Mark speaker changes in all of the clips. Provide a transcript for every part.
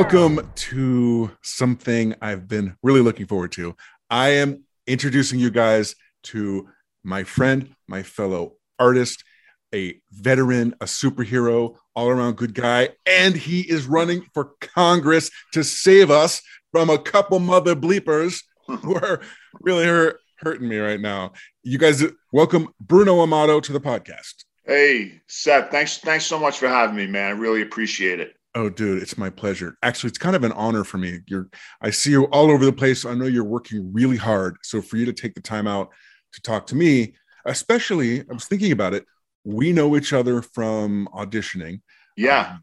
Speaker 1: Welcome to something I've been really looking forward to. I am introducing you guys to my friend, my fellow artist, a veteran, a superhero, all around good guy, and he is running for Congress to save us from a couple mother bleepers who are really hurt, hurting me right now. You guys, welcome Bruno Amato to the podcast.
Speaker 2: Hey, Seth, thanks thanks so much for having me, man. I really appreciate it.
Speaker 1: Oh, dude, it's my pleasure. Actually, it's kind of an honor for me. You're I see you all over the place. I know you're working really hard. So for you to take the time out to talk to me, especially, I was thinking about it. We know each other from auditioning.
Speaker 2: Yeah.
Speaker 1: Um,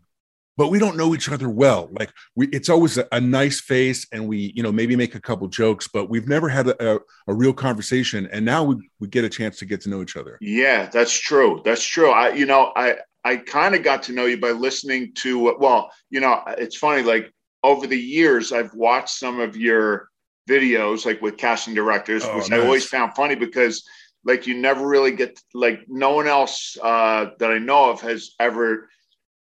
Speaker 1: but we don't know each other well. Like we, it's always a, a, nice face, and we, you know, maybe make a couple jokes, but we've never had a, a, a, real conversation. And now we, we get a chance to get to know each other.
Speaker 2: Yeah, that's true. That's true. I, you know, I, I kind of got to know you by listening to. Well, you know, it's funny. Like over the years, I've watched some of your videos, like with casting directors, oh, which nice. I always found funny because like you never really get like no one else uh, that I know of has ever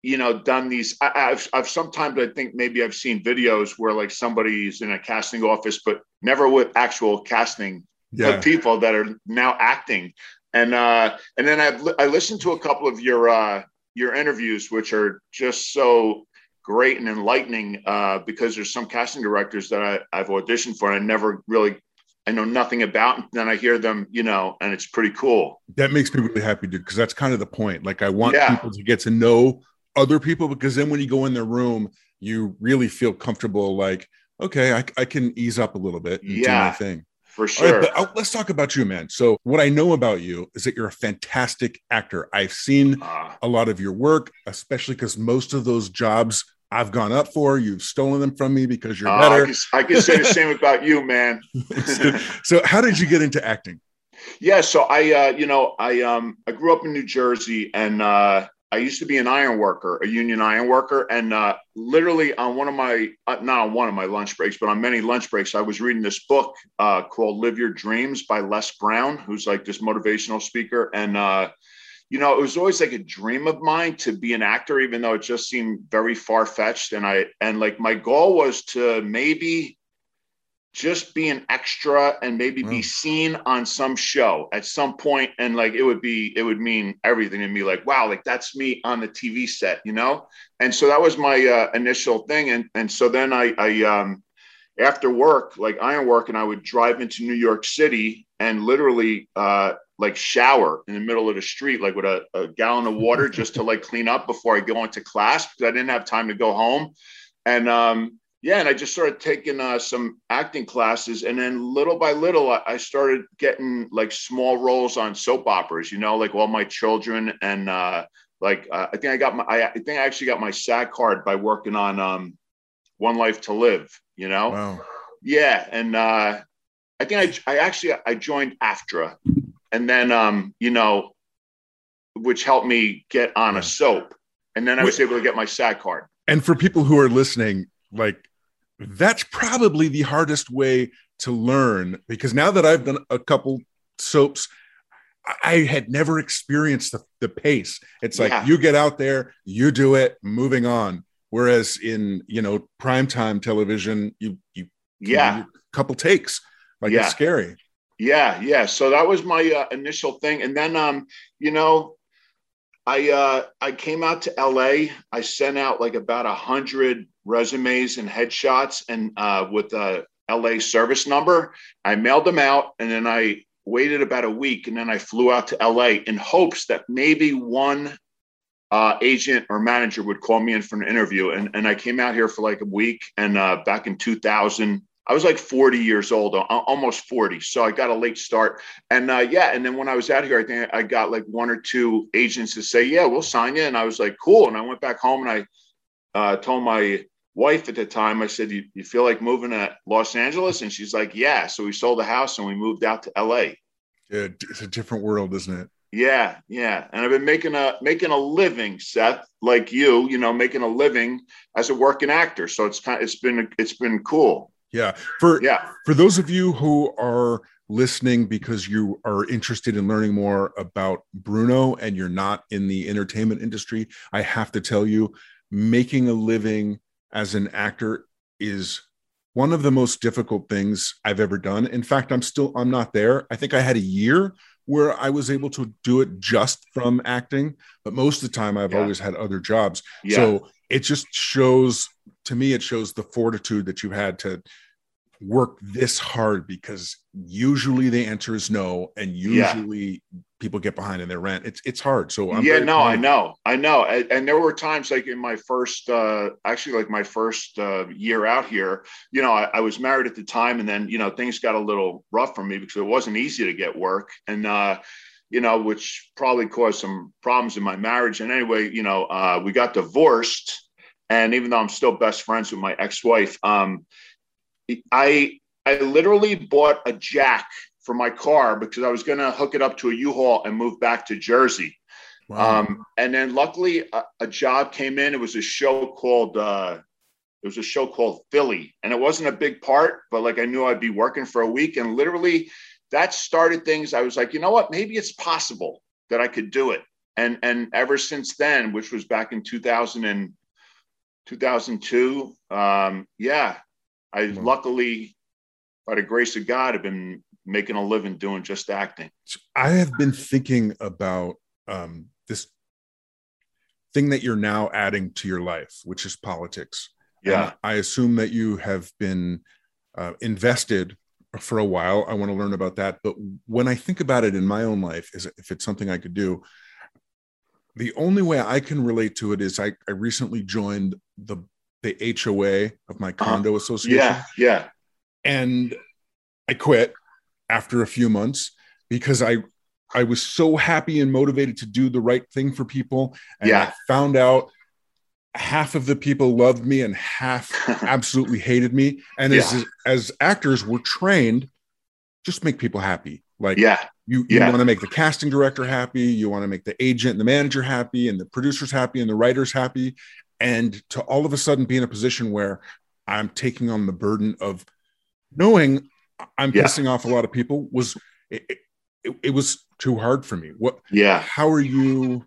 Speaker 2: you know done these I, have I've sometimes i think maybe i've seen videos where like somebody's in a casting office but never with actual casting yeah. people that are now acting and uh and then i've i listened to a couple of your uh your interviews which are just so great and enlightening uh because there's some casting directors that I, i've auditioned for and i never really I know nothing about, and then I hear them, you know, and it's pretty cool.
Speaker 1: That makes me really happy, dude, because that's kind of the point. Like, I want yeah. people to get to know other people because then when you go in their room, you really feel comfortable. Like, okay, I, I can ease up a little bit and yeah, do my thing.
Speaker 2: For sure.
Speaker 1: Right, but let's talk about you, man. So, what I know about you is that you're a fantastic actor. I've seen uh, a lot of your work, especially because most of those jobs I've gone up for. You've stolen them from me because you're uh, better. I
Speaker 2: can, I can say the same about you, man.
Speaker 1: so, so, how did you get into acting?
Speaker 2: Yeah, so I, uh, you know, I um, I grew up in New Jersey, and uh, I used to be an iron worker, a union iron worker, and uh, literally on one of my uh, not on one of my lunch breaks, but on many lunch breaks, I was reading this book uh, called "Live Your Dreams" by Les Brown, who's like this motivational speaker, and uh, you know, it was always like a dream of mine to be an actor, even though it just seemed very far fetched, and I and like my goal was to maybe just be an extra and maybe be seen on some show at some point and like it would be it would mean everything to me like wow like that's me on the tv set you know? And so that was my uh, initial thing and and so then i i um after work like iron work and i would drive into new york city and literally uh like shower in the middle of the street like with a, a gallon of water just to like clean up before i go into class because i didn't have time to go home. And um yeah, and I just started taking uh, some acting classes, and then little by little, I, I, started getting like small roles on soap operas. You know, like all my children, and uh, like uh, I think I got my, I, I, think I actually got my SAG card by working on um, One Life to Live. You know, wow. yeah, and uh, I think I, I actually I joined AFTRA, and then um, you know, which helped me get on a soap, and then I was able to get my SAG card.
Speaker 1: And for people who are listening, like that's probably the hardest way to learn because now that I've done a couple soaps, I had never experienced the, the pace. It's like yeah. you get out there, you do it, moving on. Whereas in you know primetime television, you you
Speaker 2: yeah
Speaker 1: a couple takes, like yeah. it's scary.
Speaker 2: Yeah, yeah. So that was my uh, initial thing, and then um, you know, I uh, I came out to LA. I sent out like about a hundred resumes and headshots and uh, with a LA service number. I mailed them out and then I waited about a week and then I flew out to LA in hopes that maybe one uh, agent or manager would call me in for an interview. And, and I came out here for like a week and uh, back in 2000, I was like 40 years old, almost 40. So I got a late start. And uh, yeah, and then when I was out here, I think I got like one or two agents to say, yeah, we'll sign you. And I was like, cool. And I went back home and I uh, told my wife at the time, I said, you, you feel like moving to Los Angeles? And she's like, yeah. So we sold the house and we moved out to LA.
Speaker 1: Yeah, it's a different world, isn't it?
Speaker 2: Yeah, yeah. And I've been making a making a living, Seth, like you, you know, making a living as a working actor. So it's kind of, it's been it's been cool.
Speaker 1: Yeah. For yeah. For those of you who are listening because you are interested in learning more about Bruno and you're not in the entertainment industry, I have to tell you, making a living as an actor is one of the most difficult things I've ever done. In fact, I'm still I'm not there. I think I had a year where I was able to do it just from acting, but most of the time I've yeah. always had other jobs. Yeah. So it just shows to me it shows the fortitude that you had to work this hard because usually the answer is no and usually yeah. people get behind in their rent it's it's hard. So
Speaker 2: I'm yeah no i know. I know. And, and, there were times like in my first uh actually like my first uh, year out here you know I, I, was married at the time and then you know things got a little rough for me because it wasn't easy to get work. And uh you know which probably caused some problems in my marriage. And anyway you know uh we got divorced. And even though i'm still best friends with my ex-wife um I I literally bought a jack for my car because I was going to hook it up to a U-Haul and move back to Jersey. Wow. Um, and then luckily a, a, job came in. It was a show called uh, it was a show called Philly, and it wasn't a big part, but like I knew I'd be working for a week, and literally that started things. I was like, you know what? Maybe it's possible that I could do it. And and ever since then, which was back in 2000 and 2002, um, yeah, I mm-hmm. luckily, by the grace of God, have been making a living doing just acting.
Speaker 1: I have been thinking about um, this thing that you're now adding to your life, which is politics.
Speaker 2: Yeah.
Speaker 1: And I assume that you have been uh, invested for a while. I want to learn about that. But when I think about it in my own life, is if it's something I could do, the only way I can relate to it is I, I recently joined the the HOA of my uh-huh. condo uh, association.
Speaker 2: Yeah, yeah.
Speaker 1: And I quit after a few months because I I was so happy and motivated to do the right thing for people. And yeah. I found out half of the people loved me and half absolutely hated me. And yeah. as as actors, we're trained just make people happy. Like
Speaker 2: yeah,
Speaker 1: you, you yeah. want to make the casting director happy, you want to make the agent and the manager happy, and the producers happy, and the writers happy and to all of a sudden be in a position where I'm taking on the burden of knowing I'm yeah. pissing off a lot of people was it, it, it, was too hard for me. What?
Speaker 2: Yeah.
Speaker 1: How are you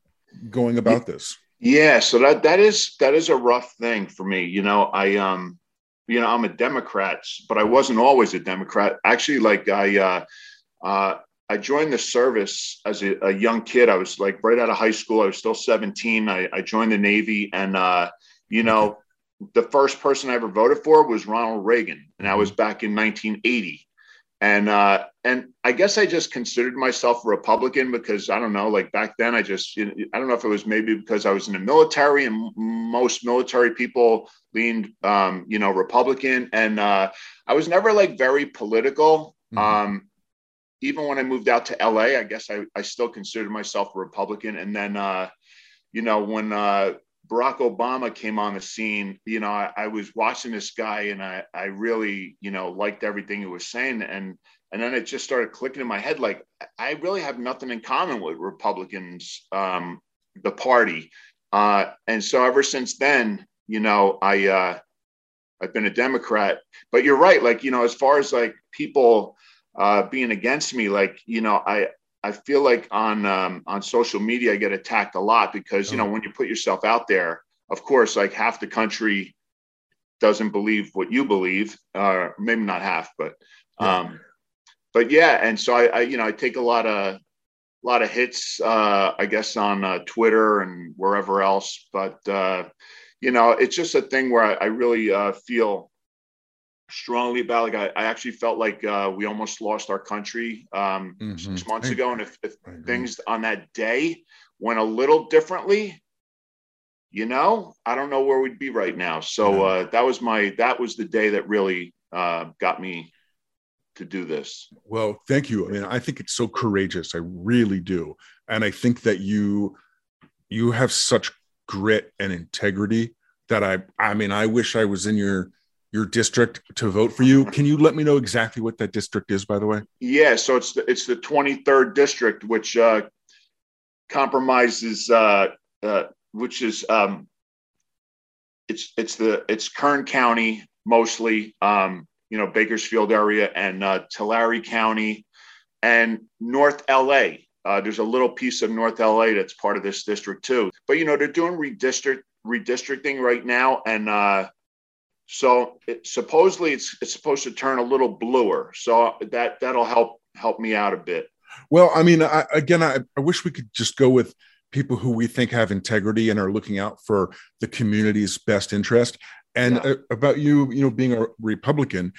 Speaker 1: going about this?
Speaker 2: Yeah. So that that is that is a rough thing for me. You know, I um, you know, I'm a Democrat, but I wasn't always a Democrat. Actually, like I uh, uh, I joined the service as a, a, young kid. I was like right out of high school. I was still 17. I, I joined the Navy, and uh, you know, the first person I ever voted for was Ronald Reagan, and I was back in 1980. And uh, and I guess I just considered myself a Republican because I don't know, like back then, I just I don't know if it was maybe because I was in the military, and most military people leaned, um, you know, Republican, and uh, I was never like very political. Mm-hmm. Um, even when I moved out to LA, I guess I, I still considered myself a Republican. And then, uh, you know, when uh, Barack Obama came on the scene, you know, I, I, was watching this guy and I, I really, you know, liked everything he was saying. And, and then it just started clicking in my head, like, I really have nothing in common with Republicans, um, the party. Uh, and so ever since then, you know, I, uh, I've been a Democrat, but you're right. Like, you know, as far as like people, uh, being against me. Like, you know, I, I feel like on um, on social media I get attacked a lot because you know oh. when you put yourself out there, of course, like half the country doesn't believe what you believe, or uh, maybe not half, but um, but yeah, and so I, I, you know I take a lot of a lot of hits, uh, I guess on uh, Twitter and wherever else, but uh, you know it's just a thing where I, I really uh, feel strongly about like I, I actually felt like uh, we almost lost our country um, mm-hmm. six months ago. And if, if things on that day went a little differently you know i don't know where we'd be right now. So uh, that was my that was the day that really uh, got me to do this.
Speaker 1: Well thank you. I mean i think it's so courageous. I really do. And i think that you you have such grit and integrity that i i mean i wish i was in your your district to vote for you. Can you let me know exactly what that district is, by the way?
Speaker 2: Yeah, so it's the, it's the 23rd district, which uh, compromises, uh, uh, which is um, it's it's the it's Kern County mostly, um, you know, Bakersfield area and uh, Tulare County and North LA. Uh, there's a little piece of North LA that's part of this district too. But you know, they're doing redistrict redistricting right now, and uh, so it, supposedly it's it's supposed to turn a little bluer. So that that'll help help me out a bit.
Speaker 1: Well, I mean, I, again, I, I wish we could just go with people who we think have integrity and are looking out for the community's best interest. And yeah. uh, about you, you know, being a Republican,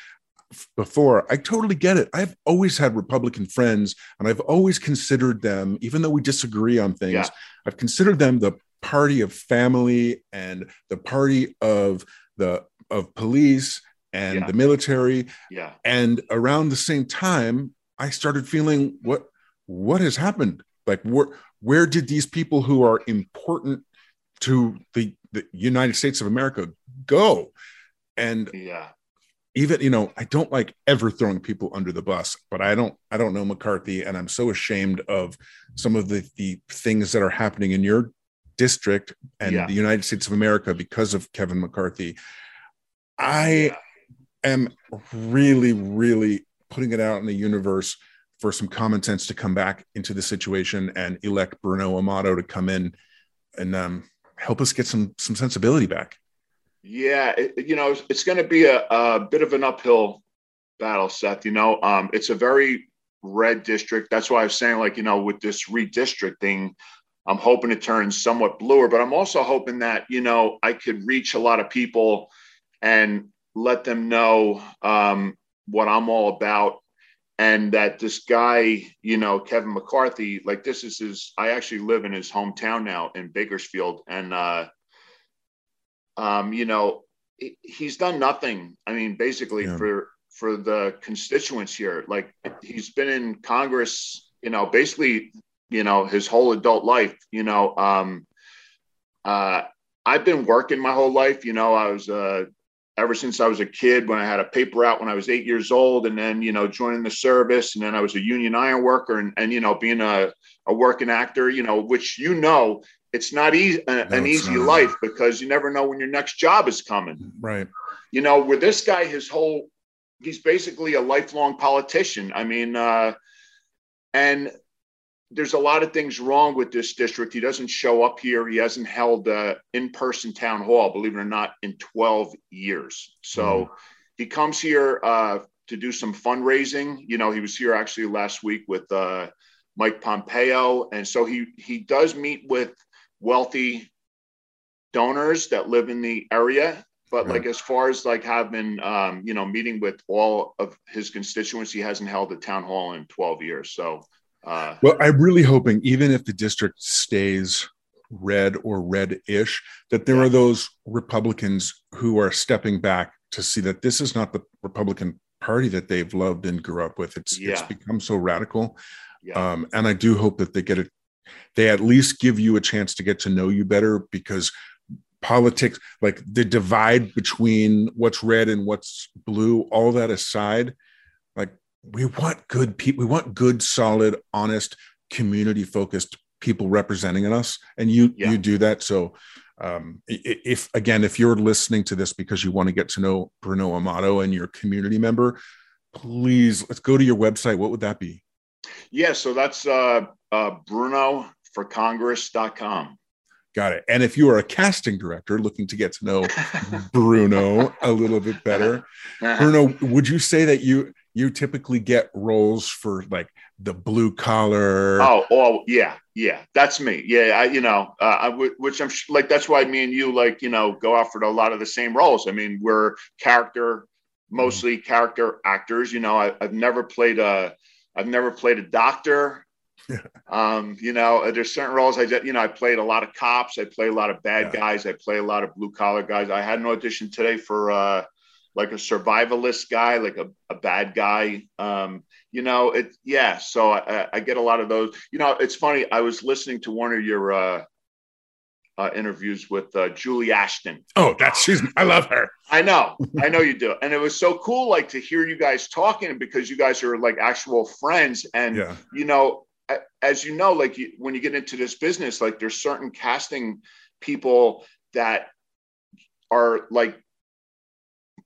Speaker 1: before. I totally get it. I've always had Republican friends and I've always considered them, even though we disagree on things, yeah. I've considered them the party of family and the party of the of police and yeah. the military.
Speaker 2: Yeah.
Speaker 1: And around the same time, I started feeling what what has happened? Like where where did these people who are important to the, the United States of America go? And
Speaker 2: yeah
Speaker 1: even you know i don't like ever throwing people under the bus but i don't i don't know mccarthy and i'm so ashamed of some of the the things that are happening in your district and yeah. the united states of america because of kevin mccarthy i am really really putting it out in the universe for some common sense to come back into the situation and elect bruno amato to come in and um, help us get some some sensibility back
Speaker 2: yeah, it, you know, it's going to be a, a, bit of an uphill battle, Seth. You know, um, it's a very red district. That's why I was saying, like, you know, with this redistricting, I'm hoping it turns somewhat bluer, but I'm also hoping that, you know, I could reach a lot of people and let them know um, what I'm all about. And that this guy, you know, Kevin McCarthy, like this is his, I actually live in his hometown now in Bakersfield. And, uh, um, you know, he's done nothing. I mean, basically yeah. for for the constituents here. Like he's been in Congress, you know, basically, you know, his whole adult life. You know, um, uh, I've been working my whole life. You know, I was uh, ever since I was a kid when I had a paper out when I was eight years old, and then you know joining the service, and then I was a union iron worker, and and you know being a a working actor, you know, which you know it's not easy no, an easy not. life because you never know when your next job is coming.
Speaker 1: Right.
Speaker 2: You know, where this guy, his whole, he's basically a lifelong politician. I mean, uh, and there's a lot of things wrong with this district. He doesn't show up here. He hasn't held a in-person town hall, believe it or not, in 12 years. So mm. he comes here uh, to do some fundraising. You know, he was here actually last week with uh, Mike Pompeo, and so he he does meet with wealthy donors that live in the area but right. like as far as like having um, you know meeting with all of his constituents he hasn't held a town hall in 12 years so uh,
Speaker 1: well i'm really hoping even if the district stays red or red-ish that there yeah. are those republicans who are stepping back to see that this is not the republican party that they've loved and grew up with it's yeah. it's become so radical yeah. um, and i do hope that they get a they at least give you a chance to get to know you better because politics like the divide between what's red and what's blue all that aside we want good people we want good solid honest community focused people representing us and you yeah. you do that so um, if again if you're listening to this because you want to get to know bruno amato and your community member please let's go to your website what would that be
Speaker 2: yeah so that's uh, uh bruno for congress.com.
Speaker 1: Got it. And if you are a casting director looking to get to know Bruno a little bit better, uh-huh. Bruno, would you say that you you typically get roles for like the blue collar?
Speaker 2: Oh, oh yeah, yeah, that's me. Yeah, I, you know, uh, I w- which I'm sh- like that's why me and you like you know go out for a lot of the same roles. I mean, we're character, mostly mm-hmm. character actors. You know, I, I've never played a I've never played a doctor. um, you know, uh, there's certain roles I did, you know, I played a lot of cops, I play a lot of bad yeah. guys, I play a lot of blue collar guys. I had an audition today for uh like a survivalist guy, like a, a bad guy. Um, you know, it yeah, so I, I get a lot of those. You know, it's funny, I was listening to one of your uh uh, interviews with uh, Julie Ashton.
Speaker 1: Oh, that's she's. I love her.
Speaker 2: I know, I know you do, and it was so cool, like to hear you guys talking because you guys are like actual friends, and yeah. you know, as you know, like you, when you get into this business, like there's certain casting people that are like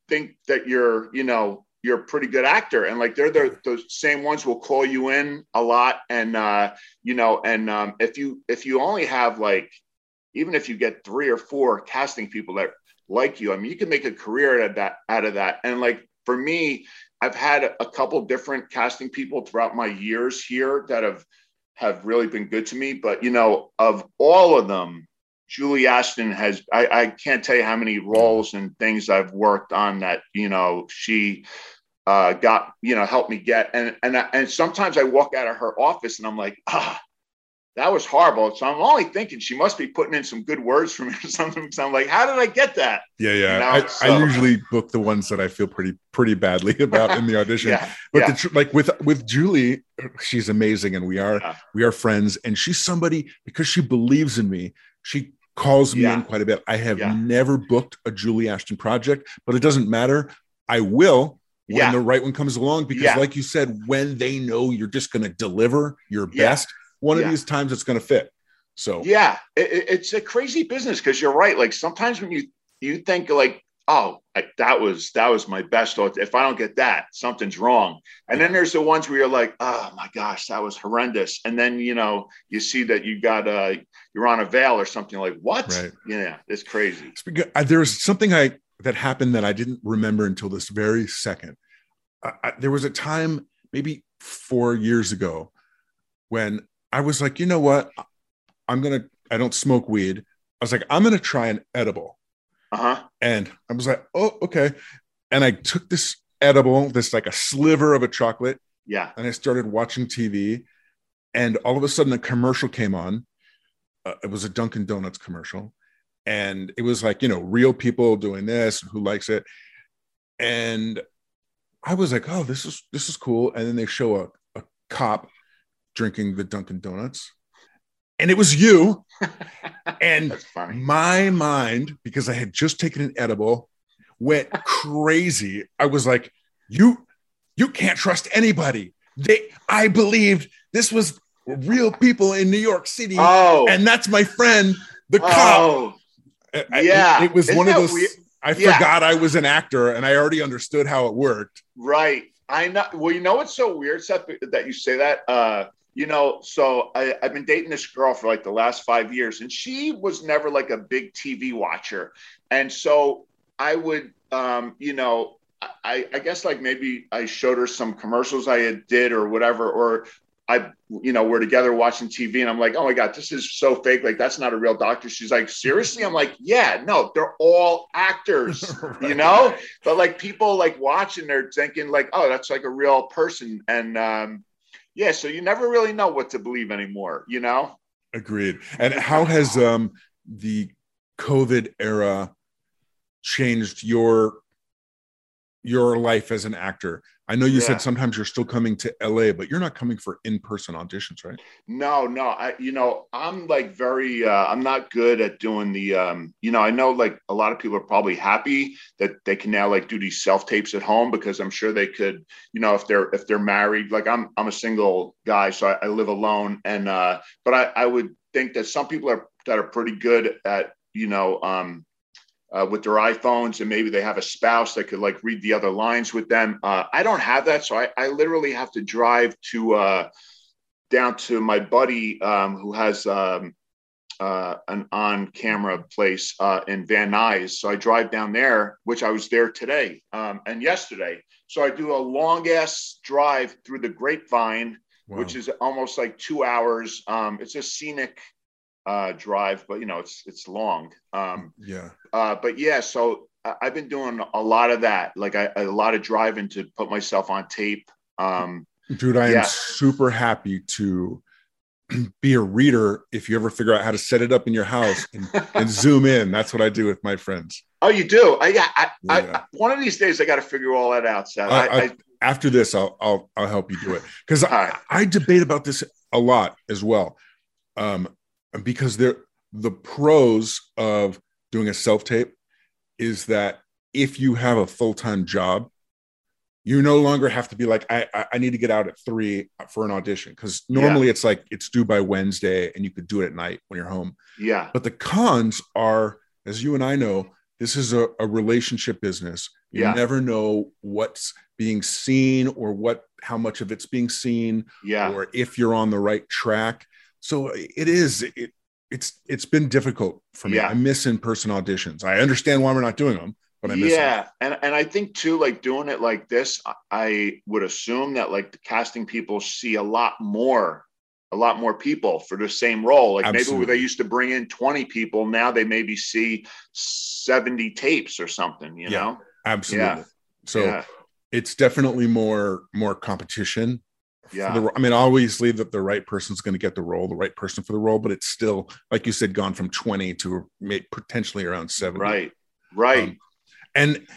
Speaker 2: think that you're, you know, you're a pretty good actor, and like they're the, the same ones will call you in a lot, and uh, you know, and um, if you if you only have like even if you get three or four casting people that like you. I mean, you can make a career out of that. Out of that, and like for me, I've had a couple different casting people throughout my years here that have have really been good to me. But you know, of all of them, Julie Ashton has I, I can't tell you how many roles and things I've worked on that you know she uh, got you know helped me get and and and sometimes I walk out of her office and I'm like ah that was horrible. So I'm only thinking she must be putting in some good words for me or something. So I'm like, how did I get that?
Speaker 1: Yeah, yeah. You know? I, so, I, usually book the ones that I feel pretty pretty badly about in the audition. yeah, but yeah. The, like with with Julie, she's amazing, and we are yeah. we are friends. And she's somebody because she believes in me. She calls me yeah. in quite a bit. I have never booked a Julie Ashton project, but it doesn't matter. I will when the right one comes along because, like you said, when they know you're just going to deliver your best one yeah. of these times it's going to fit. So
Speaker 2: yeah, it, it's a crazy business because you're right. Like sometimes when you you think like, oh, I, that was that was my best. thought If I don't get that, something's wrong. And then there's the ones where you're like, oh my gosh, that was horrendous. And then you know you see that you got uh you're on avail or something like what? Right. Yeah, it's crazy.
Speaker 1: There's something I that happened that I didn't remember until this very second. I, there was a time maybe four years ago when I was like, you know what? I'm gonna. I don't smoke weed. I was like, I'm gonna try an edible.
Speaker 2: Uh-huh.
Speaker 1: And I was like, oh, okay. And I took this edible, this like a sliver of a chocolate.
Speaker 2: Yeah.
Speaker 1: And I started watching TV, and all of a sudden a commercial came on. Uh, it was a Dunkin' Donuts commercial, and it was like you know real people doing this, who likes it, and I was like, oh, this is this is cool. And then they show a, a cop drinking the Dunkin' Donuts. And it was you. And my mind, because I had just taken an edible, went crazy. I was like, you you can't trust anybody. They I believed this was real people in New York City.
Speaker 2: Oh.
Speaker 1: And that's my friend, the cop.
Speaker 2: Oh. yeah.
Speaker 1: it, it was Isn't one of those weird? I yeah. forgot I was an actor and I already understood how it worked.
Speaker 2: Right. I know. Well, you know what's so weird, Seth, that you say that. Uh, you know, so I, have been dating this girl for like the last five years, and she was never like a big TV watcher. And so I would, um, you know, I, I guess like maybe I showed her some commercials I had did or whatever, or I, you know, we're together watching TV and I'm like, oh my God, this is so fake. Like, that's not a real doctor. She's like, seriously? I'm like, yeah, no, they're all actors, right. you know? But like people like watching, they're thinking like, oh, that's like a real person. And, um, yeah, so you never really know what to believe anymore, you know?
Speaker 1: Agreed. And how has um the COVID era changed your your life as an actor? I know you yeah. said sometimes you're still coming to LA, but you're not coming for in-person auditions, right?
Speaker 2: No, no. I, you know, I'm like very, uh, I'm not good at doing the, um, you know, I know like a lot of people are probably happy that they can now like do these self tapes at home because I'm sure they could, you know, if they're if they're married. Like I'm, I'm a single guy, so I, I live alone, and uh, but I, I would think that some people are that are pretty good at, you know, um, uh, with their iPhones and maybe they have a spouse that could like read the other lines with them. Uh, I don't have that, so I, I literally have to drive to uh, down to my buddy um, who has um, uh, an on-camera place uh, in Van Nuys. So I drive down there, which I was there today um, and yesterday. So I do a long ass drive through the Grapevine, wow. which is almost like two hours. Um, it's a scenic uh, drive, but you know it's it's long. Um,
Speaker 1: yeah.
Speaker 2: Uh, but yeah, so I've been doing a lot of that, like I, a lot of driving to put myself on tape. Um,
Speaker 1: Dude, I yeah. am super happy to be a reader. If you ever figure out how to set it up in your house and, and zoom in, that's what I do with my friends.
Speaker 2: Oh, you do? I, yeah, I, yeah. I, one of these days I got to figure all that out. Seth.
Speaker 1: I, after this, I'll, I'll, I'll help you do it because right. I, debate about this a lot as well. Um, because they're the pros of doing a self tape is that if you have a full time job, you no longer have to be like, I, I need to get out at three for an audition. Because normally yeah. it's like it's due by Wednesday and you could do it at night when you're home.
Speaker 2: Yeah.
Speaker 1: But the cons are, as you and I know, this is a, a relationship business. You yeah. never know what's being seen or what how much of it's being seen
Speaker 2: yeah.
Speaker 1: or if you're on the right track so it is it, it's it's been difficult for me.
Speaker 2: Yeah.
Speaker 1: I miss in person auditions. I understand why we're not doing them, but I miss them.
Speaker 2: yeah, and and I think too, like doing it like this, I- would assume that like the casting people see a lot more, a lot more people for the same role. Like maybe
Speaker 1: Absolutely.
Speaker 2: where they used to bring in twenty people, now they maybe see seventy tapes or something. You
Speaker 1: Yeah.
Speaker 2: know?
Speaker 1: Absolutely.
Speaker 2: Yeah.
Speaker 1: So it's definitely more more competition.
Speaker 2: Yeah.
Speaker 1: the- I mean, obviously that the right person's going to get the role, the right person for the role, but it's still, like you said, gone from 20 to potentially around 70.
Speaker 2: right, right.
Speaker 1: Um, and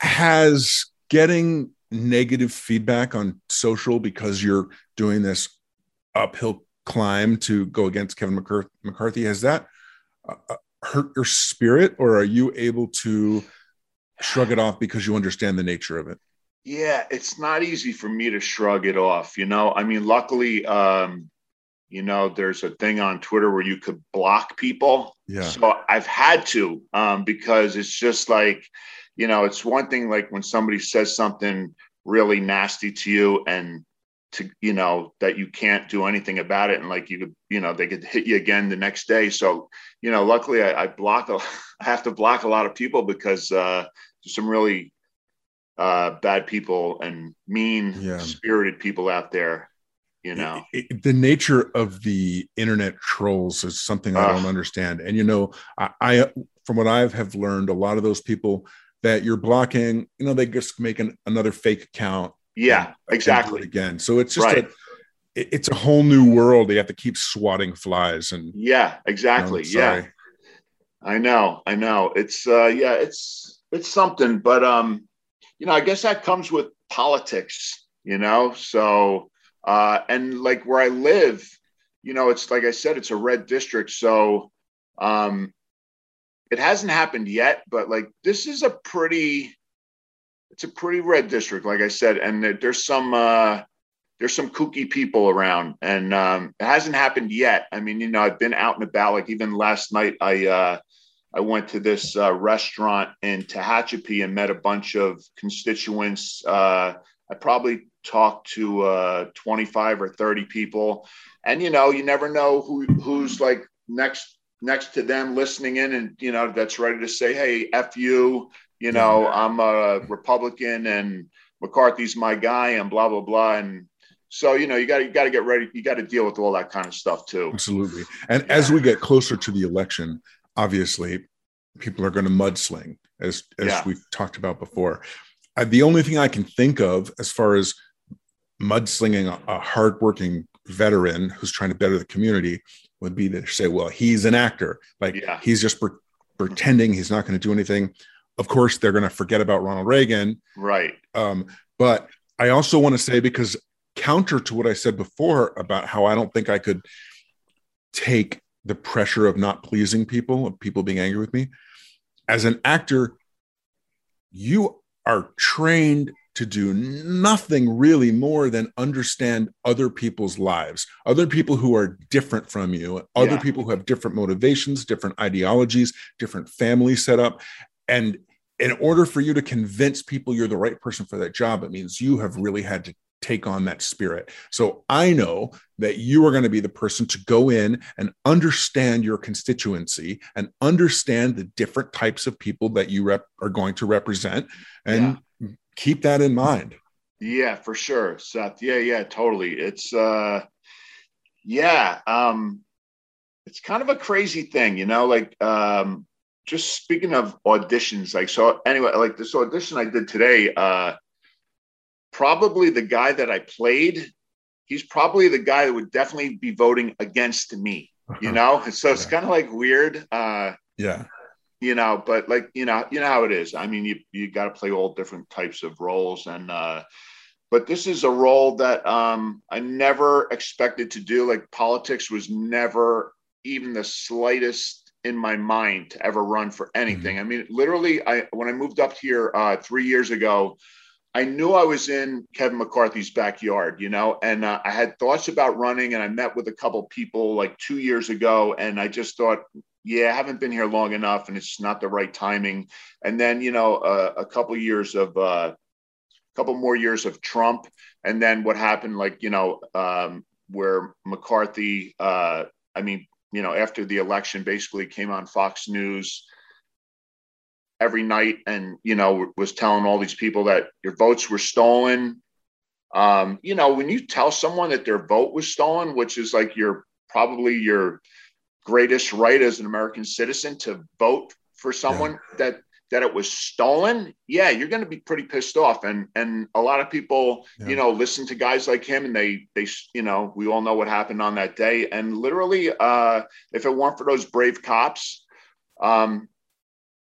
Speaker 1: has getting negative feedback on social because you're doing this uphill climb to go against Kevin McCar- McCarthy, has that uh, uh, hurt your spirit or are you able to shrug it off because you understand the nature of it?
Speaker 2: Yeah, it's not easy for me to shrug it off. You know, I mean, luckily, um, you know, there's a thing on Twitter where you could block people.
Speaker 1: Yeah.
Speaker 2: So I've had to um, because it's just like, you know, it's one thing like when somebody says something really nasty to you and to, you know, that you can't do anything about it. And like you could, you know, they could hit you again the next day. So, you know, luckily I, I block, a, I have to block a lot of people because uh, there's some really uh, bad people and mean
Speaker 1: Yeah.
Speaker 2: spirited people out there, you know?
Speaker 1: It- it- the nature of the internet trolls is something I don't understand. And you know, I, I from what I've have learned, a lot of those people that you're blocking, you know, they just make an, another fake account.
Speaker 2: Yeah,
Speaker 1: and- and
Speaker 2: exactly.
Speaker 1: again. So it's just
Speaker 2: Right.
Speaker 1: a, it- it's a whole new world. They have to keep swatting flies and
Speaker 2: Yeah,
Speaker 1: you know,
Speaker 2: exactly. yeah. I know, I know. It's uh yeah, it's it's something, but um, you know, I guess that comes with politics, you know. So uh and like where I live, you know, it's like I said, it's a red district. So um it hasn't happened yet, but like this is a pretty it's a pretty red district, like I said, and there, there's some uh there's some kooky people around and um, it hasn't happened yet. I mean, you know, I've been out and about. Like even last night, I uh, I went to this uh, restaurant in Tehachapi and met a bunch of constituents. Uh, I probably talked to uh, 25 or 30 people, and you know, you never know who who's like next next to them listening in, and you know, that's ready to say, "Hey, f you." You know, I'm a Republican and McCarthy's my guy, and blah blah blah, and so you know, you got you got to get ready. You got to deal with all that kind of stuff too.
Speaker 1: Absolutely. And as we get closer to the election, obviously, people are going to mudsling, as as
Speaker 2: Yeah.
Speaker 1: we've talked about before. Uh, the only thing I can think of as far as mudslinging a, a hardworking veteran who's trying to better the community would be to say, well, he's an actor. Like
Speaker 2: Yeah.
Speaker 1: he's just pre- pretending he's not going to do anything. Of course, they're going to forget about Ronald Reagan.
Speaker 2: Right.
Speaker 1: Um, but I also want to say, because counter to what I said before about how I don't think I could take the pressure of not pleasing people, of people being angry with me, as an actor, you are trained to do nothing really more than understand other people's lives, other people who are different from you, other
Speaker 2: Yeah.
Speaker 1: people who have different motivations, different ideologies, different family setup. And in order for you to convince people you're the right person for that job, it means you have really had to take on that spirit. So I know that you are going to be the person to go in and understand your constituency and understand the different types of people that you rep- are going to represent and keep that in mind.
Speaker 2: Yeah, for sure, Seth. Yeah, yeah, totally. It's uh yeah, um it's kind of a crazy thing, you know, like um just speaking of auditions, like so anyway, like this audition I did today, uh probably the guy that I played, he's probably the guy that would definitely be voting against me, you know? And so it's
Speaker 1: Yeah.
Speaker 2: kind of like weird. Uh
Speaker 1: Yeah.
Speaker 2: you know but like you know you know how it is i mean you you got to play all different types of roles and uh but this is a role that um i never expected to do like politics was never even the slightest in my mind to ever run for anything i mean literally i when i moved up here uh 3 years ago I knew I was in Kevin McCarthy's backyard, you know, and uh, I had thoughts about running, and I met with a couple people like two years ago, and I just thought, yeah, I haven't been here long enough, and it's not the right timing. And then, you know, uh, a couple years of, a uh, couple more years of Trump, and then what happened, like you know, um, where McCarthy, uh, I mean, you know, after the election, basically came on Fox News every night and you know was telling all these people that your votes were stolen um, you know when you tell someone that their vote was stolen which is like your probably your greatest right as an american citizen to vote for someone yeah. that that it was stolen yeah you're going to be pretty pissed off and and a lot of people yeah. you know listen to guys like him and they they you know we all know what happened on that day and literally uh if it weren't for those brave cops um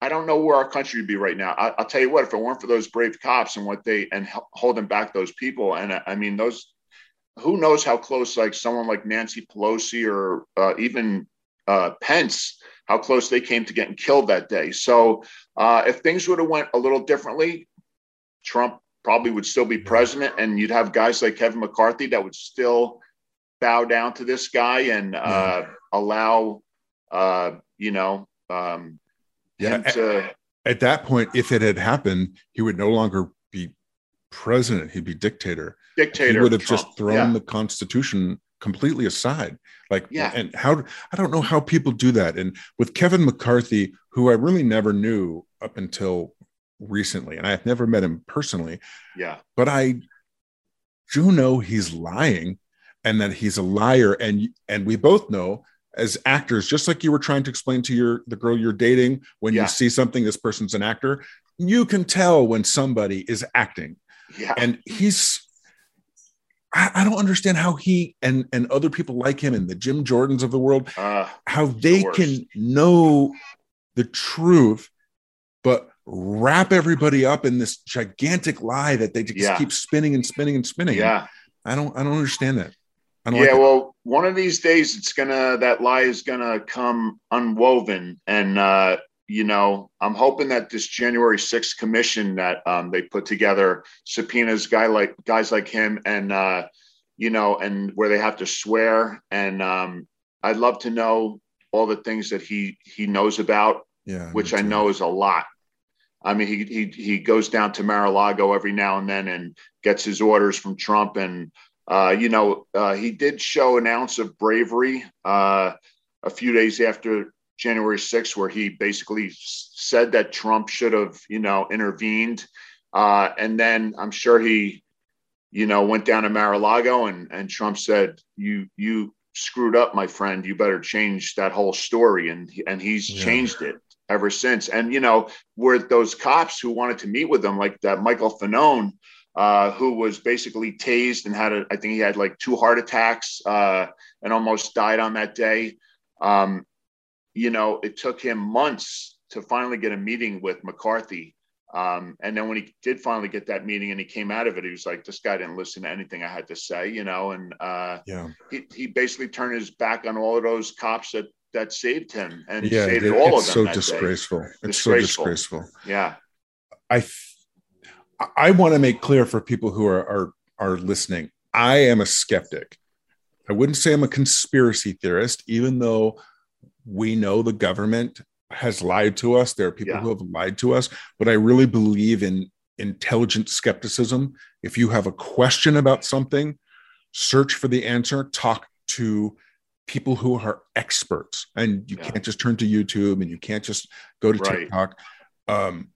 Speaker 2: I don't know where our country would be right now. I, will tell you what, if it weren't for those brave cops and what they and holding back those people, and I, I mean those, who knows how close like someone like Nancy Pelosi or uh, even uh, Pence, how close they came to getting killed that day. So uh, if things would have went a little differently, Trump probably would still be president, and you'd have guys like Kevin McCarthy that would still bow down to this guy and uh, allow, uh, you know. Um,
Speaker 1: yeah. At, uh, at that point, if it had happened, he would no longer be president; he'd be dictator.
Speaker 2: Dictator.
Speaker 1: He would have Trump. just thrown yeah. the Constitution completely aside. Like,
Speaker 2: yeah.
Speaker 1: And how I don't know how people do that. And with Kevin McCarthy, who I really never knew up until recently, and I've never met him personally.
Speaker 2: Yeah.
Speaker 1: But I do know he's lying and that he's a liar and and we both know as actors just like you were trying to explain to your the girl you're dating when yeah. you see something this person's an actor you can tell when somebody is acting
Speaker 2: yeah.
Speaker 1: and he's I, don't understand how he and and other people like him and the jim jordans of the world uh, how they the can know the truth but wrap everybody up in this gigantic lie that they just yeah. keep spinning and spinning and spinning
Speaker 2: yeah
Speaker 1: i don't i don't understand that
Speaker 2: yeah, well, one of these days it's gonna that lie is gonna come unwoven, and uh, you know, I'm hoping that this January 6th commission that um, they put together subpoenas guy like guys like him, and uh, you know, and where they have to swear, and um, I'd love to know all the things that he he knows about,
Speaker 1: yeah,
Speaker 2: which I know is a lot. I mean, he he he goes down to Mar-a-Lago every now and then and gets his orders from Trump and uh, you know, uh, he did show an ounce of bravery uh, a few days after January 6th, where he basically said that Trump should have, you know, intervened. Uh, and then I'm sure he, you know, went down to Mar-a-Lago and, and Trump said, you, you screwed up, my friend. You better change that whole story. And, and he's yeah. changed it ever since. And, you know, were those cops who wanted to meet with him, like that Michael Fanone, uh, who was basically tased and had a, I think he had like two heart attacks uh, and almost died on that day. Um, you know, it took him months to finally get a meeting with McCarthy. Um, and then when he did finally get that meeting and he came out of it, he was like, this guy didn't listen to anything I had to say, you know, and uh,
Speaker 1: yeah,
Speaker 2: he, he basically turned his back on all of those cops that, that saved him and yeah, saved it, all of them.
Speaker 1: So disgraceful. It's disgraceful. so disgraceful.
Speaker 2: Yeah.
Speaker 1: I I want to make clear for people who are, are are listening. I am a skeptic. I wouldn't say I'm a conspiracy theorist, even though we know the government has lied to us. There are people yeah. who have lied to us, but I really believe in intelligent skepticism. If you have a question about something, search for the answer, talk to people who are experts, and you yeah. can't just turn to YouTube and you can't just go to right. TikTok. Um,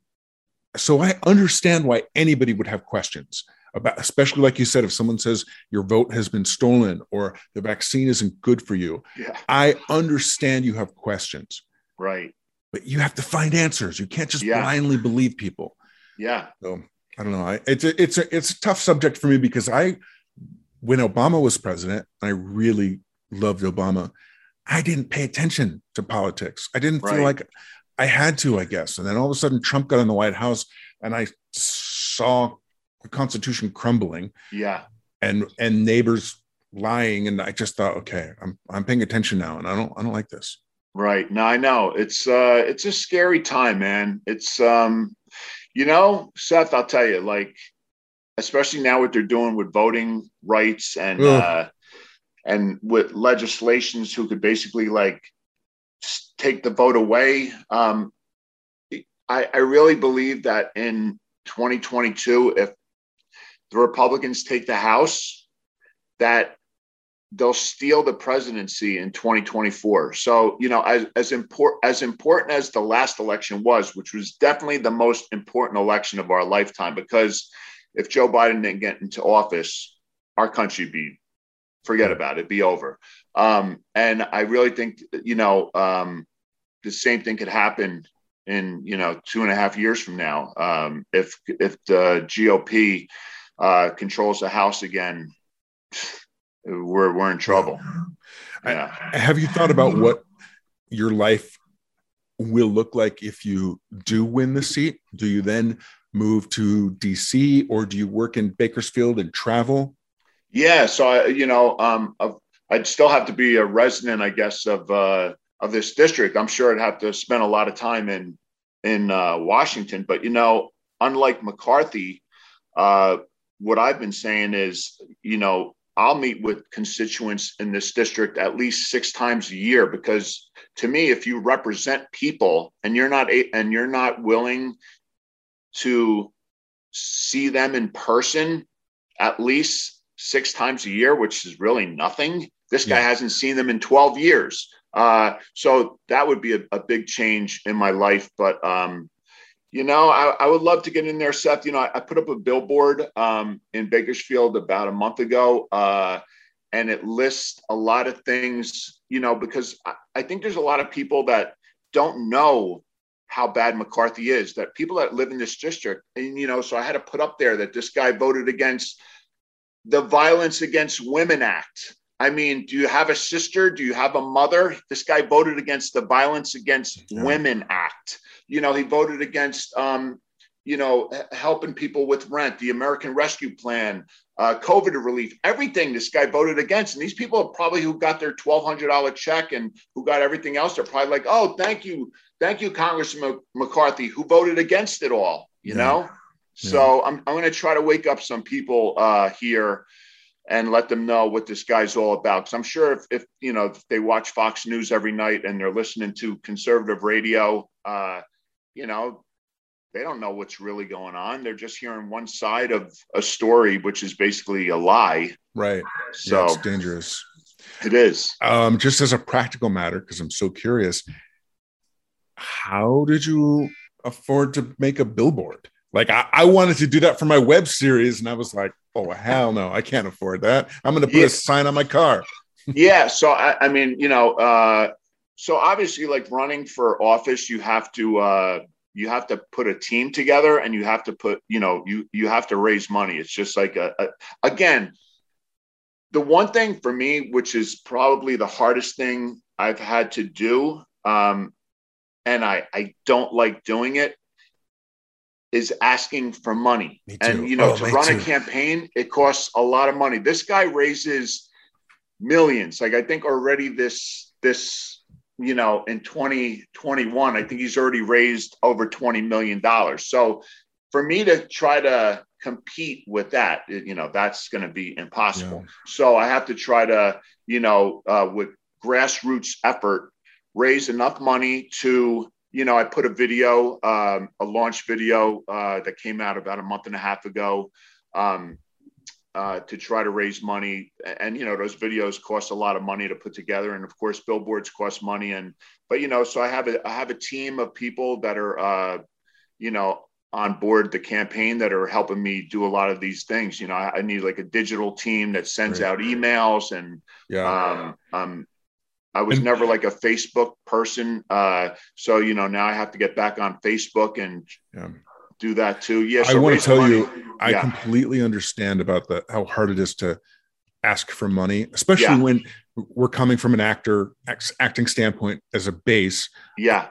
Speaker 1: so I understand why anybody would have questions about, especially like you said, if someone says your vote has been stolen or the vaccine isn't good for you.
Speaker 2: Yeah.
Speaker 1: I understand you have questions.
Speaker 2: Right.
Speaker 1: But you have to find answers. You can't just yeah. blindly believe people.
Speaker 2: Yeah.
Speaker 1: So I don't know. I, it's a, it's a, it's a tough subject for me because I, when Obama was president, I really loved Obama. I didn't pay attention to politics. I didn't right. feel like I had to, I guess. And then all of a sudden, Trump got in the White House, and I saw the Constitution crumbling.
Speaker 2: Yeah.
Speaker 1: And and neighbors lying, and I just thought, okay, I'm I'm paying attention now, and I don't I don't like this.
Speaker 2: Right. No, I know it's uh it's a scary time, man. It's um, you know, Seth, I'll tell you, like, especially now what they're doing with voting rights and Ugh. uh and with legislations who could basically like take the vote away. Um, I, I really believe that in 2022, if the Republicans take the House, that they'll steal the presidency in 2024. So, you know, as as important as important as the last election was, which was definitely the most important election of our lifetime, because if Joe Biden didn't get into office, our country be forget about it, be over. Um, and I really think, you know, um, the same thing could happen in you know two and a half years from now um, if if the GOP uh, controls the House again we're we're in trouble.
Speaker 1: Yeah. I, have you thought about what your life will look like if you do win the seat? Do you then move to DC or do you work in Bakersfield and travel?
Speaker 2: Yeah, so I, you know, um, I'd still have to be a resident, I guess, of uh, of this district. I'm sure I'd have to spend a lot of time in in uh, Washington, but you know, unlike McCarthy, uh, what I've been saying is, you know, I'll meet with constituents in this district at least six times a year because to me, if you represent people and you're not and you're not willing to see them in person at least six times a year, which is really nothing. This guy yeah. hasn't seen them in 12 years. Uh, so that would be a, a, big change in my life. But um, you know, I, I, would love to get in there, Seth. You know, I, I put up a billboard um, in Bakersfield about a month ago, uh, and it lists a lot of things, you know, because I, I think there's a lot of people that don't know how bad McCarthy is, that people that live in this district, and, you know, so I had to put up there that this guy voted against the Violence Against Women Act. I mean, do you have a sister? Do you have a mother? This guy voted against the Violence Against yeah. Women Act you know, he voted against, um, you know, helping people with rent, the American Rescue Plan, uh, COVID relief, everything this guy voted against. And these people probably who got their $1,200 check and who got everything else, they're probably like, oh, thank you. Thank you, Congressman McCarthy, who voted against it all, you yeah. know? Yeah. So I'm, I'm going to try to wake up some people uh, here and let them know what this guy's all about. Because I'm sure if, if, you know if they watch Fox News every night and they're listening to conservative radio, uh, you know, they don't know what's really going on. They're just hearing one side of a story, which is basically a lie.
Speaker 1: Right. So yeah, it's dangerous.
Speaker 2: It is.
Speaker 1: Um, just as a practical matter, because I'm so curious, how did you afford to make a billboard? Like I, I, wanted to do that for my web series, and I was like, oh hell no, I can't afford that. I'm gonna put yeah. a sign on my car.
Speaker 2: yeah. So I, I mean, you know, uh, so obviously like running for office you have to uh you have to put a team together and you have to put you know you you have to raise money it's just like a, a again the one thing for me which is probably the hardest thing i've had to do um and i i don't like doing it is asking for money and you know oh, to run too. a campaign it costs a lot of money this guy raises millions like i think already this this you know, in 2021, I think he's already raised over $20 million. So for me to try to compete with that, you know, that's going to be impossible. Yeah. So I have to try to, you know, uh, with grassroots effort, raise enough money to, you know, I put a video, um, a launch video uh, that came out about a month and a half ago. Um, uh, to try to raise money. And, you know, those videos cost a lot of money to put together. And of course, billboards cost money. And, but, you know, so I have a, I have a team of people that are, uh, you know, on board the campaign that are helping me do a lot of these things. You know, I, I need like a digital team that sends right. out emails and, yeah. um, um, I was never like a Facebook person. Uh, so, you know, now I have to get back on Facebook and, yeah do that too. Yes,
Speaker 1: yeah, so I want to tell money. you, I yeah. completely understand about the how hard it is to ask for money, especially when we're coming from an actor acting standpoint as a base.
Speaker 2: Yeah.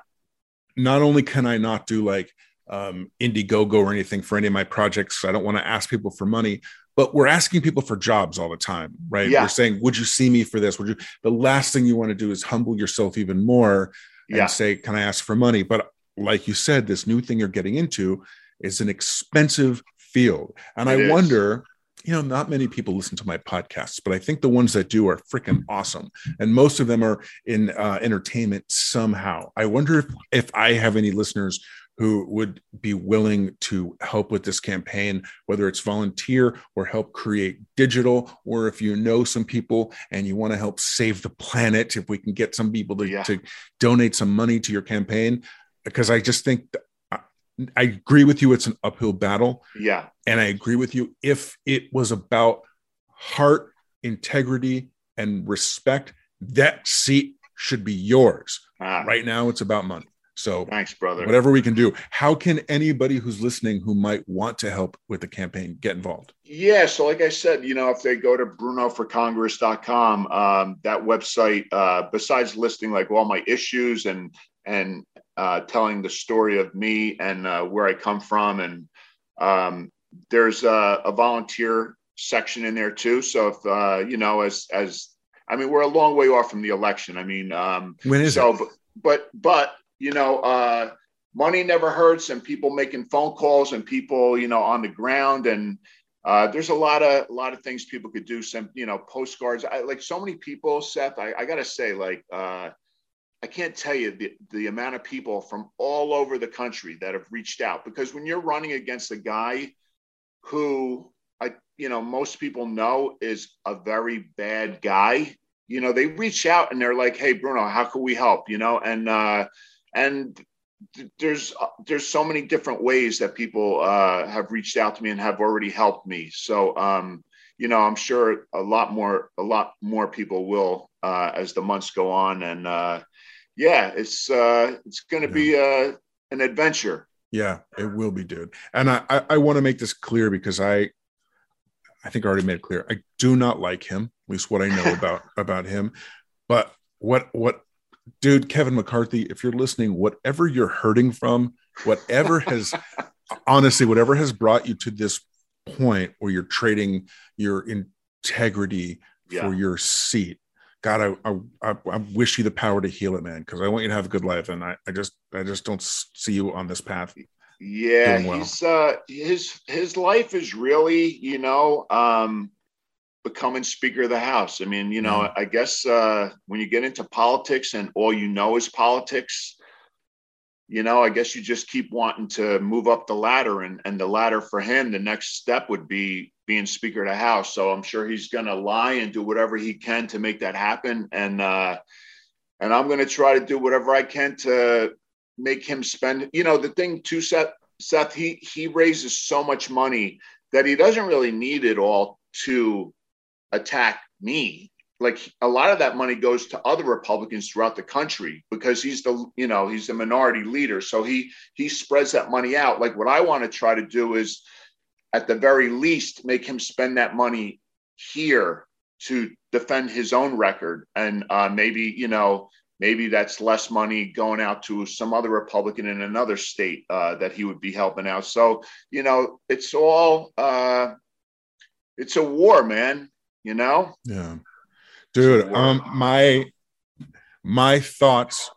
Speaker 1: Not only can I not do like um, Indiegogo or anything for any of my projects, I don't want to ask people for money, but we're asking people for jobs all the time, right? Yeah. We're saying, "Would you see me for this?" Would you? The last thing you want to do is humble yourself even more and yeah. say, "Can I ask for money?" But like you said, this new thing you're getting into is an expensive field. And it I is. wonder, you know, not many people listen to my podcasts, but I think the ones that do are freaking awesome. And most of them are in uh, entertainment somehow. I wonder if, if I have any listeners who would be willing to help with this campaign, whether it's volunteer or help create digital, or if you know some people and you want to help save the planet, if we can get some people to,
Speaker 2: Yeah.
Speaker 1: to donate some money to your campaign, because I just think I, I agree with you, it's an uphill battle.
Speaker 2: Yeah.
Speaker 1: And I agree with you. If it was about heart, integrity, and respect, that seat should be yours.
Speaker 2: Ah,
Speaker 1: Right now, it's about money. So,
Speaker 2: Thanks, brother.
Speaker 1: whatever we can do, how can anybody who's listening who might want to help with the campaign get involved?
Speaker 2: Yeah, so like I said, you know, if they go to brunoforcongress.com, um, that website, uh, besides listing like all my issues and and uh, telling the story of me and uh, where I come from, and um, there's a, a volunteer section in there too. So if uh, you know, as as I mean, we're a long way off from the election. I mean, um,
Speaker 1: When is
Speaker 2: so,
Speaker 1: it?
Speaker 2: but, but but you know, uh, money never hurts, and people making phone calls, and people you know on the ground, and uh, there's a lot of a lot of things people could do. Some you know postcards. I like so many people, Seth. I, I gotta say, like uh, I can't tell you the the amount of people from all over the country that have reached out because when you're running against a guy who I you know most people know is a very bad guy you know they reach out and they're like hey bruno how can we help you know and uh and there's there's so many different ways that people uh have reached out to me and have already helped me so um you know i'm sure a lot more a lot more people will uh as the months go on and uh yeah it's uh it's gonna be uh an adventure
Speaker 1: Yeah, it will be, dude. And I, I, I want to make this clear because I, I think I already made it clear. I do not like him, at least what I know about about him. But what what, dude, Kevin McCarthy, if you're listening, whatever you're hurting from, whatever has, honestly, whatever has brought you to this point where you're trading your integrity
Speaker 2: yeah
Speaker 1: for your seat. God, I, I, I, wish you the power to heal it, man, because I want you to have a good life, and I, I just, I just don't see you on this path.
Speaker 2: Yeah,
Speaker 1: well.
Speaker 2: he's uh his his life is really, you know, um becoming speaker of the house. I mean, you know,
Speaker 1: Mm.
Speaker 2: I guess uh when you get into politics and all you know is politics, you know, I guess you just keep wanting to move up the ladder and and the ladder for him, the next step would be being speaker of the house. So I'm sure he's going to lie and do whatever he can to make that happen and uh and I'm going to try to do whatever I can to make him spend. You know, the thing too, Seth, Seth, he he raises so much money that he doesn't really need it all to attack me. Like a lot of that money goes to other Republicans throughout the country because he's the you know he's the minority leader. So he he spreads that money out. Like what I want to try to do is, at the very least, make him spend that money here to defend his own record and uh, maybe you know maybe that's less money going out to some other Republican in another state uh, that he would be helping out. So, you know, it's all, uh, it's a war, man, you know?
Speaker 1: Yeah. Dude, um my my thoughts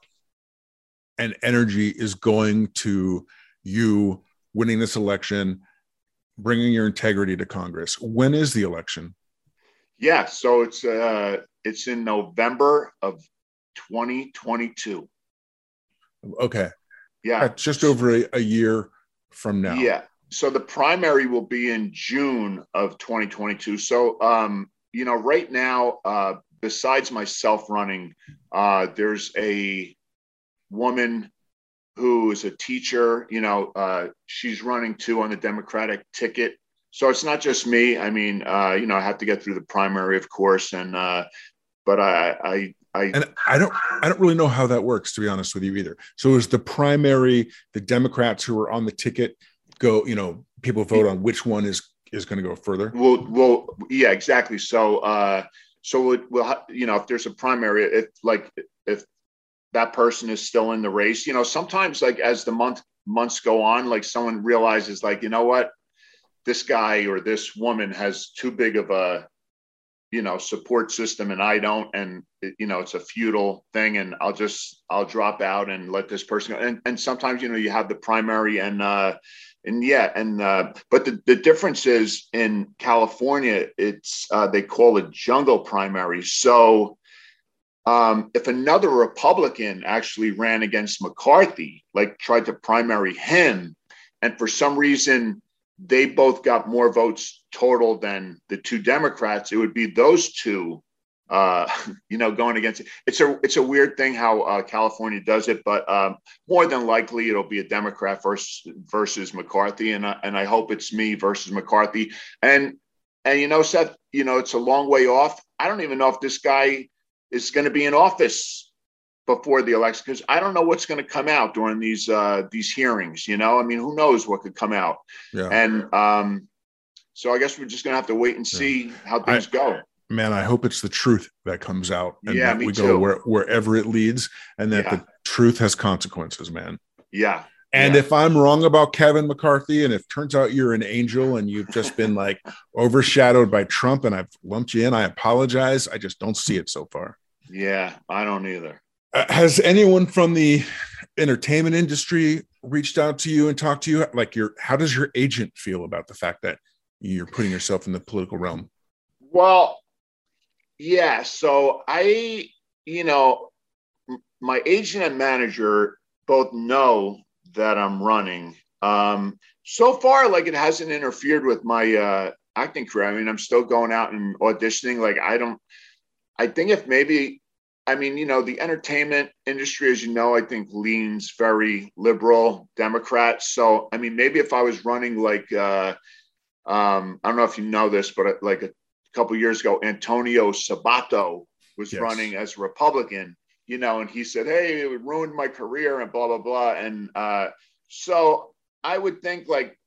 Speaker 1: and energy is going to you winning this election, bringing your integrity to Congress. When is the election?
Speaker 2: Yeah. So it's, uh, it's in November of 2022.
Speaker 1: Okay.
Speaker 2: Yeah.
Speaker 1: That's just over a, a year from now.
Speaker 2: Yeah. So the primary will be in June of 2022. So, um, you know, right now, uh, besides myself running, uh, there's a woman who is a teacher. You know, uh, she's running too on the Democratic ticket. So it's not just me. I mean, uh, you know, I have to get through the primary, of course, and uh, but I, I, I,
Speaker 1: And I don't I don't really know how that works to be honest with you either. So is the primary the Democrats who are on the ticket go, you know, people vote on which one is is going to go further?
Speaker 2: Well, well, yeah, exactly. So, uh, so will, ha- you know, if there's a primary, if like if that person is still in the race, you know, sometimes like as the month months go on, like someone realizes, like, you know what, this guy or this woman has too big of a, you know, support system, and I don't, and you know, it's a futile thing, and I'll just I'll drop out and let this person go. And and sometimes, you know, you have the primary and. uh and yeah, and uh, but the, the difference is in California, it's uh, they call it jungle primary. So um, if another Republican actually ran against McCarthy, like tried to primary him, and for some reason they both got more votes total than the two Democrats, it would be those two, uh, you know, going against it. It's a it's a weird thing how uh, California does it, but um, more than likely it'll be a Democrat versus versus McCarthy, and I, and I hope it's me versus McCarthy. And and you know, Seth, you know, it's a long way off. I don't even know if this guy is going to be in office before the election because I don't know what's going to come out during these uh, these hearings. You know, I mean, who knows what could come out? Yeah. And um, so I guess we're just going to have to wait and see yeah. how things I, go.
Speaker 1: Man, I hope it's the truth that comes out, and yeah, that we too. go where, wherever it leads, and that yeah. the truth has consequences. Man.
Speaker 2: Yeah.
Speaker 1: And if I'm wrong about Kevin McCarthy, and if turns out you're an angel and you've just been like overshadowed by Trump and I've lumped you in, I apologize. I just don't see it so far.
Speaker 2: Yeah, I don't either.
Speaker 1: Uh, has anyone from the entertainment industry reached out to you and talked to you? Like, your how does your agent feel about the fact that you're putting yourself in the political realm?
Speaker 2: Well, yeah. So I, you know, my agent and manager both know that I'm running. Um, so far, like it hasn't interfered with my uh, acting career. I mean, I'm still going out and auditioning. Like I don't. I think if maybe, I mean, you know, the entertainment industry, as you know, I think leans very liberal Democrat. So I mean, maybe if I was running like, uh, um, I don't know if you know this, but uh, like a couple years ago, Antonio Sabato was yes. running as a Republican you know, and he said, Hey, it ruined my career and blah, blah, blah. And uh, so I would think like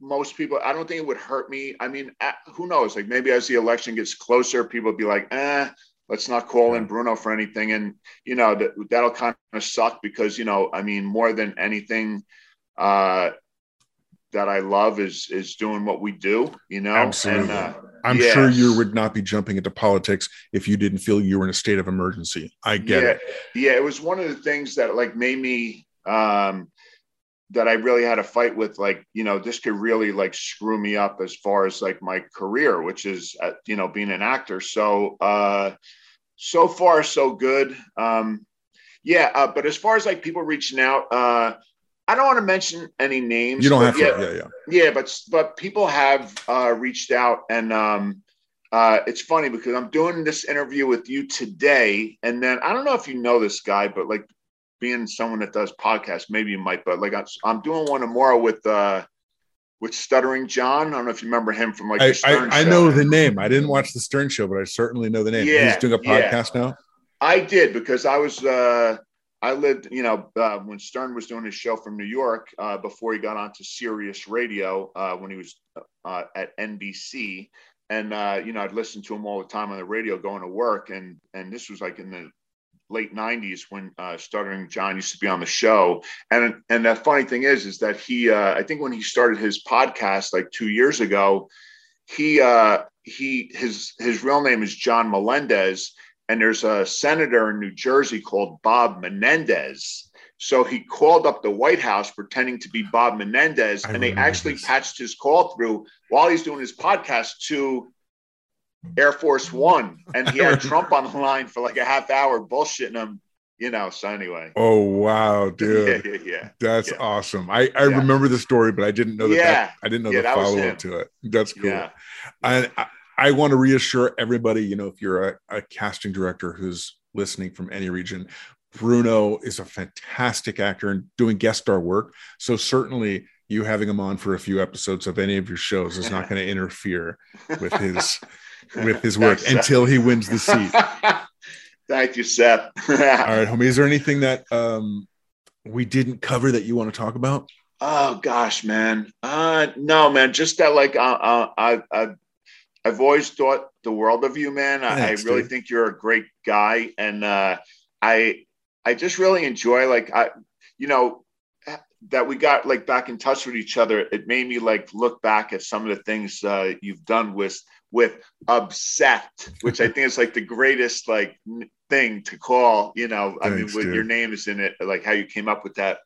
Speaker 2: most people, I don't think it would hurt me. I mean, who knows? Like maybe as the election gets closer, people would be like, eh, let's not call in Bruno for anything. And, you know, that, that'll kind of suck because, you know, I mean, more than anything, uh, that I love is is doing what we do, you know.
Speaker 1: Absolutely. And, uh, I'm yes. sure you would not be jumping into politics if you didn't feel you were in a state of emergency. I get
Speaker 2: yeah.
Speaker 1: it.
Speaker 2: Yeah, it was one of the things that like made me um that I really had a fight with like, you know, this could really like screw me up as far as like my career, which is uh, you know, being an actor. So uh so far so good. Um yeah, uh, but as far as like people reaching out, uh I don't want to mention any names.
Speaker 1: You don't have yeah, to. Yeah, yeah.
Speaker 2: Yeah, but but people have uh, reached out, and um, uh, it's funny because I'm doing this interview with you today, and then I don't know if you know this guy, but like being someone that does podcasts, maybe you might. But like I'm I'm doing one tomorrow with uh, with Stuttering John. I don't know if you remember him from like.
Speaker 1: I, I, I, know the name. I didn't watch the Stern Show, but I certainly know the name. Yeah, He's doing a podcast yeah. now.
Speaker 2: I did because I was. Uh, I lived, you know, uh, when Stern was doing his show from New York uh, before he got onto Sirius Radio uh, when he was uh, at NBC, and uh, you know, I'd listen to him all the time on the radio going to work, and and this was like in the late '90s when uh, Stuttering John used to be on the show, and and the funny thing is, is that he, uh, I think when he started his podcast like two years ago, he uh, he his his real name is John Melendez and there's a senator in New Jersey called Bob Menendez. So he called up the White House pretending to be Bob Menendez, I and they actually this. patched his call through while he's doing his podcast to Air Force One, and he had Trump on the line for like a half hour bullshitting him. You know, so anyway.
Speaker 1: Oh wow, dude!
Speaker 2: yeah, yeah, yeah.
Speaker 1: That's
Speaker 2: yeah.
Speaker 1: awesome. I, I yeah. remember the story, but I didn't know that. Yeah. that I didn't know the follow up to it. That's cool. Yeah. I, I I want to reassure everybody, you know, if you're a, a, casting director who's listening from any region, Bruno is a fantastic actor and doing guest star work. So certainly you having him on for a few episodes of any of your shows is not going to interfere with his with his work until he wins the seat.
Speaker 2: Thank you, Seth.
Speaker 1: All right, homie. Is there anything that um, we didn't cover that you want to talk about?
Speaker 2: Oh gosh, man. Uh, no, man. Just that, like, uh, uh, I, I I've always thought the world of you, man. Thanks, I, really dude. think you're a great guy, and uh, I I just really enjoy like I, you know, that we got like back in touch with each other. It made me like look back at some of the things uh, you've done with with upset, which I think is like the greatest like thing to call. You know, Thanks, I mean, with your name is in it, like how you came up with that.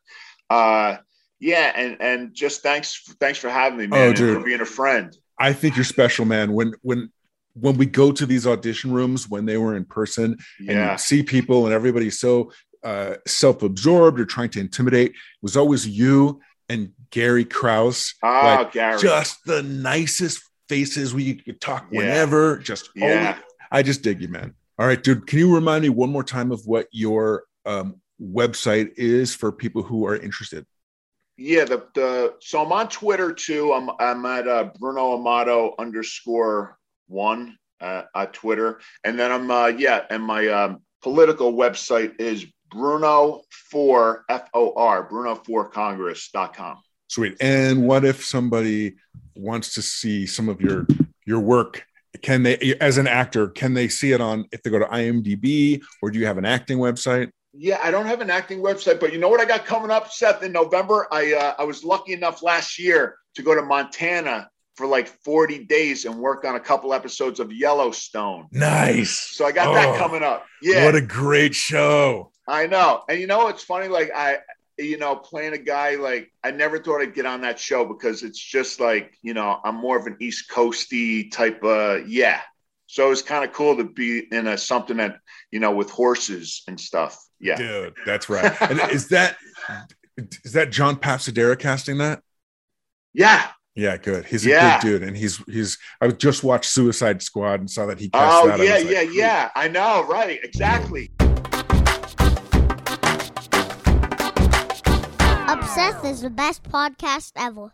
Speaker 2: Uh, yeah, and and just thanks thanks for having me, man, oh, and for being a friend.
Speaker 1: I think you're special, man. When when when we go to these audition rooms when they were in person and
Speaker 2: Yeah.
Speaker 1: you see people and everybody's so uh, self-absorbed or trying to intimidate, it was always you and Gary Kraus.
Speaker 2: Oh,
Speaker 1: like,
Speaker 2: Gary.
Speaker 1: just the nicest faces we could talk
Speaker 2: Yeah.
Speaker 1: whenever. Just
Speaker 2: Yeah.
Speaker 1: always- I just dig you, man. All right, dude. Can you remind me one more time of what your um, website is for people who are interested?
Speaker 2: Yeah, the the so I'm on Twitter too. I'm I'm at uh, Bruno Amato underscore one uh, at Twitter, and then I'm uh, yeah, and my um, political website is Bruno for F O R Bruno for Congress.com.
Speaker 1: Sweet. And what if somebody wants to see some of your your work? Can they, as an actor, can they see it on if they go to IMDb, or do you have an acting website?
Speaker 2: Yeah, I don't have an acting website, but you know what I got coming up, Seth, in November? I uh, I was lucky enough last year to go to Montana for like 40 days and work on a couple episodes of Yellowstone.
Speaker 1: Nice.
Speaker 2: So I got that
Speaker 1: Oh,
Speaker 2: coming up. Yeah.
Speaker 1: What a great show.
Speaker 2: I know. And you know, it's funny, like I, you know, playing a guy like I never thought I'd get on that show because it's just like, you know, I'm more of an East Coasty type uh yeah. So it's kind of cool to be in a something that, you know, with horses and stuff. Yeah.
Speaker 1: Dude, that's right. And is that is that John Papsidera casting that?
Speaker 2: Yeah.
Speaker 1: Yeah, good. He's a
Speaker 2: Yeah.
Speaker 1: good dude, and he's he's. I just watched Suicide Squad and saw that he cast
Speaker 2: Oh
Speaker 1: that.
Speaker 2: Yeah,
Speaker 1: like,
Speaker 2: yeah,
Speaker 1: "Ooh."
Speaker 2: yeah. I know, right. Exactly.
Speaker 3: Obsessed is the best podcast ever.